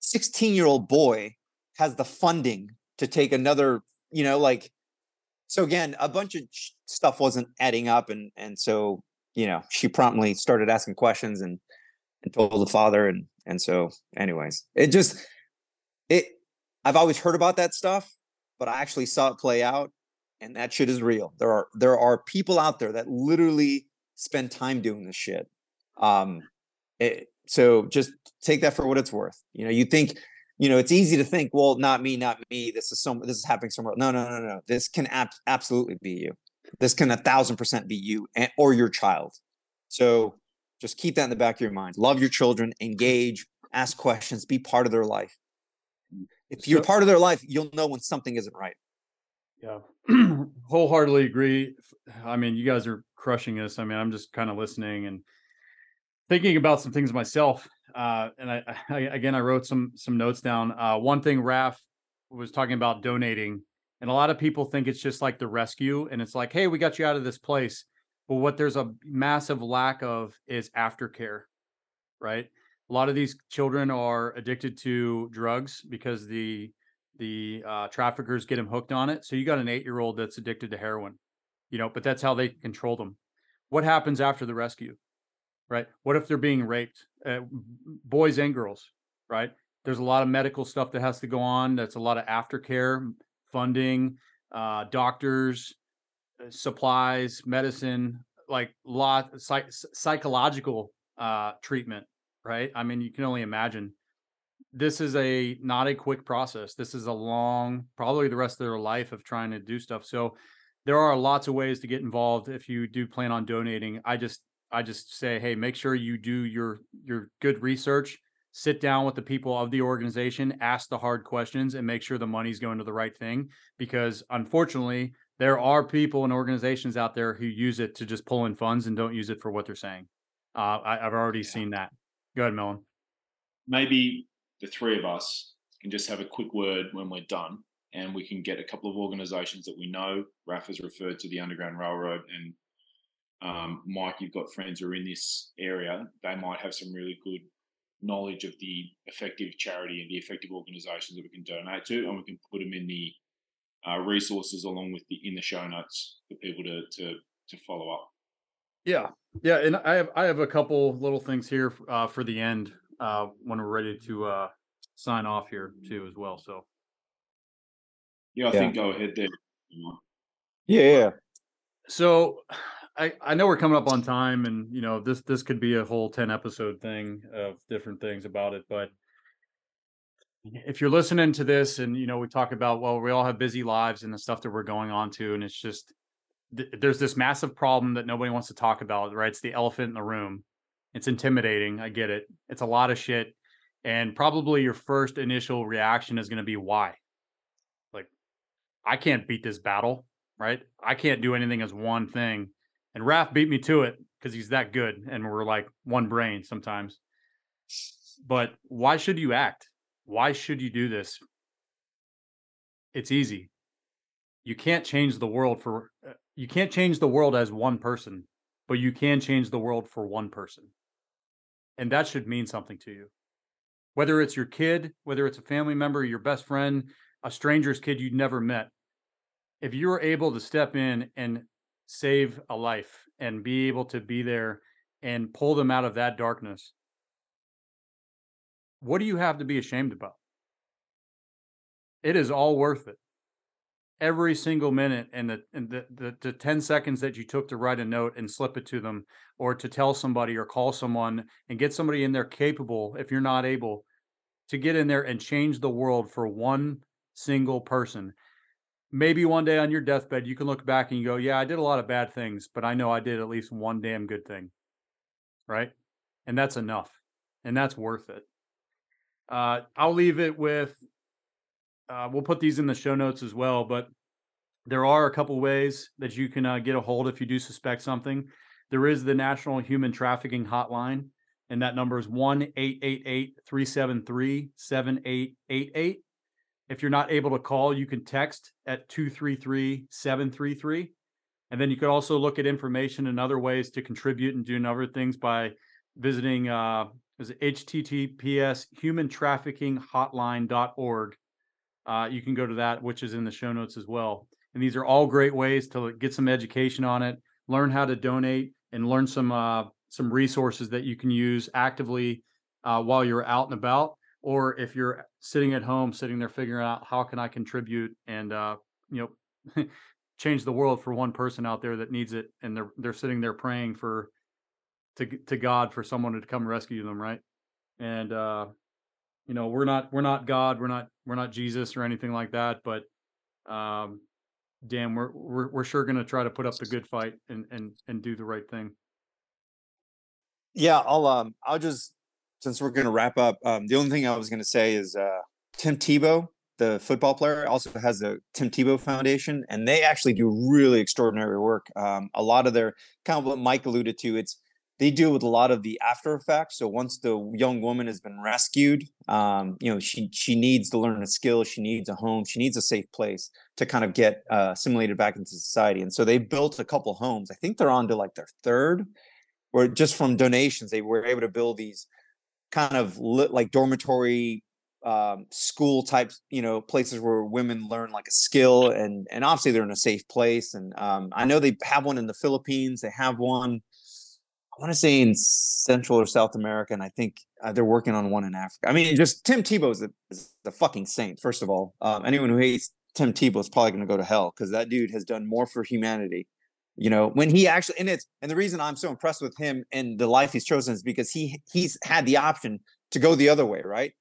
16 year old boy has the funding to take another, you know, like so again, a bunch of stuff wasn't adding up, and and so you know she promptly started asking questions and and told the father, and and so anyways, it just it. I've always heard about that stuff, but I actually saw it play out, and that shit is real. There are there are people out there that literally spend time doing this shit. Um, it, so just take that for what it's worth. You know, you think you know, it's easy to think, well, not me, not me. This is some, this is happening somewhere. No, no, no, no. This can ab- absolutely be you. This can a thousand percent be you and, or your child. So just keep that in the back of your mind. Love your children, engage, ask questions, be part of their life. If you're part of their life, you'll know when something isn't right. Yeah, wholeheartedly agree. I mean, you guys are crushing this. I mean, I'm just kind of listening and thinking about some things myself uh, and I, I, again I wrote some some notes down. Uh, one thing Raf was talking about donating, and a lot of people think it's just like the rescue, and it's like, hey, we got you out of this place. But what there's a massive lack of is aftercare, right? A lot of these children are addicted to drugs because the the uh, traffickers get them hooked on it. So you got an eight year old that's addicted to heroin, you know, but that's how they control them. What happens after the rescue, right? What if they're being raped, uh, boys and girls, right? There's a lot of medical stuff that has to go on. That's a lot of aftercare, funding, uh, doctors, uh, supplies, medicine, like lot psych- psychological uh, treatment, right? I mean, you can only imagine this is a not a quick process. This is a long, probably the rest of their life of trying to do stuff. So there are lots of ways to get involved if you do plan on donating. I just I just say, hey, make sure you do your your good research, sit down with the people of the organization, ask the hard questions, and make sure the money's going to the right thing. Because unfortunately, there are people and organizations out there who use it to just pull in funds and don't use it for what they're saying. Uh, I, have already yeah. seen that. Go ahead, Melon. Maybe the three of us can just have a quick word when we're done and we can get a couple of organizations that we know. Raf has referred to the Underground Railroad and um, Mike, you've got friends who are in this area. They might have some really good knowledge of the effective charity and the effective organizations that we can donate to, and we can put them in the uh, resources along with the in the show notes for people to to to follow up. Yeah, yeah, and I have I have a couple little things here uh, for the end uh, when we're ready to uh, sign off here too as well. So yeah, I yeah. think go ahead there. Yeah, yeah. So I I know we're coming up on time, and you know this this could be a whole ten episode thing of different things about it, but if you're listening to this and you know we talk about well we all have busy lives and the stuff that we're going on to and it's just th- there's this massive problem that nobody wants to talk about right? It's the elephant in the room. It's intimidating. I get it. It's a lot of shit. And probably your first initial reaction is going to be why? Like i can't beat this battle right? I can't do anything as one thing and Raf beat me to it because he's that good and we're like one brain sometimes but why should you act why should you do this? It's easy. You can't change the world for uh, you can't change the world as one person, but you can change the world for one person. And that should mean something to you. Whether it's your kid, whether it's a family member, your best friend, a stranger's kid you'd never met. If you're able to step in and save a life and be able to be there and pull them out of that darkness, what do you have to be ashamed about? It is all worth it. Every single minute and the and the, the, the 10 seconds that you took to write a note and slip it to them or to tell somebody or call someone and get somebody in there capable, if you're not able, to get in there and change the world for one single person. Maybe one day on your deathbed, you can look back and you go, Yeah, I did a lot of bad things, but I know I did at least one damn good thing. Right. And that's enough. And that's worth it. Uh, I'll leave it with. Uh, we'll put these in the show notes as well, but there are a couple ways that you can uh, get a hold if you do suspect something. There is the National Human Trafficking Hotline, and that number is 1 888 373 7888. If you're not able to call, you can text at 233 733. And then you could also look at information and other ways to contribute and do other things by visiting uh, is https humantraffickinghotline.org. Uh, you can go to that, which is in the show notes as well. And these are all great ways to get some education on it, learn how to donate, and learn some uh, some resources that you can use actively uh, while you're out and about, or if you're sitting at home, sitting there figuring out how can I contribute and uh, you know change the world for one person out there that needs it, and they're they're sitting there praying for to to God for someone to come rescue them, right? And uh, you know, we're not we're not God, we're not we're not Jesus or anything like that, but um, damn, we're we're we're sure going to try to put up the good fight and and and do the right thing. Yeah, I'll um I'll just since we're going to wrap up, um, the only thing I was going to say is uh, Tim Tebow, the football player, also has the Tim Tebow Foundation, and they actually do really extraordinary work. Um, a lot of their kind of what Mike alluded to, it's they deal with a lot of the after effects. So once the young woman has been rescued, um, you know, she she needs to learn a skill, she needs a home, she needs a safe place to kind of get uh, assimilated back into society. And so they built a couple homes. I think they're on to like their third, where just from donations they were able to build these kind of li- like dormitory um, school types, you know, places where women learn like a skill, and and obviously they're in a safe place. And um, I know they have one in the Philippines. They have one. I want to say in Central or South America, and I think uh, they're working on one in Africa. I mean, just Tim Tebow is the, is a fucking saint. First of all, um, anyone who hates Tim Tebow is probably going to go to hell because that dude has done more for humanity. You know, when he actually and it's and the reason I'm so impressed with him and the life he's chosen is because he he's had the option to go the other way, right?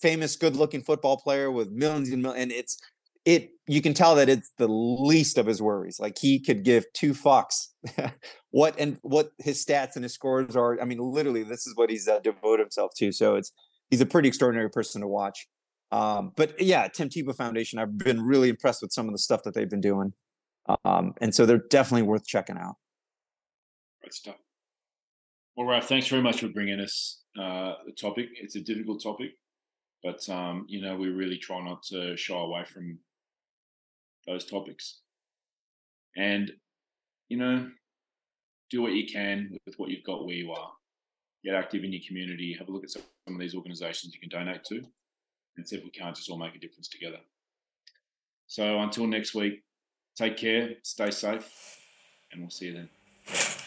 Famous, good-looking football player with millions and millions, and it's it you can tell that it's the least of his worries. Like he could give two fucks what and what his stats and his scores are. I mean, literally, this is what he's uh, devoted himself to. So it's he's a pretty extraordinary person to watch. Um, but yeah, Tim Tebow Foundation, I've been really impressed with some of the stuff that they've been doing. Um, and so they're definitely worth checking out. Great stuff. Well, Raf, thanks very much for bringing us uh, the topic. It's a difficult topic, but um, you know we really try not to shy away from those topics. And you know, do what you can with what you've got where you are. Get active in your community. Have a look at some of these organisations you can donate to, and see if we can't just all make a difference together. So until next week, take care, stay safe, and we'll see you then.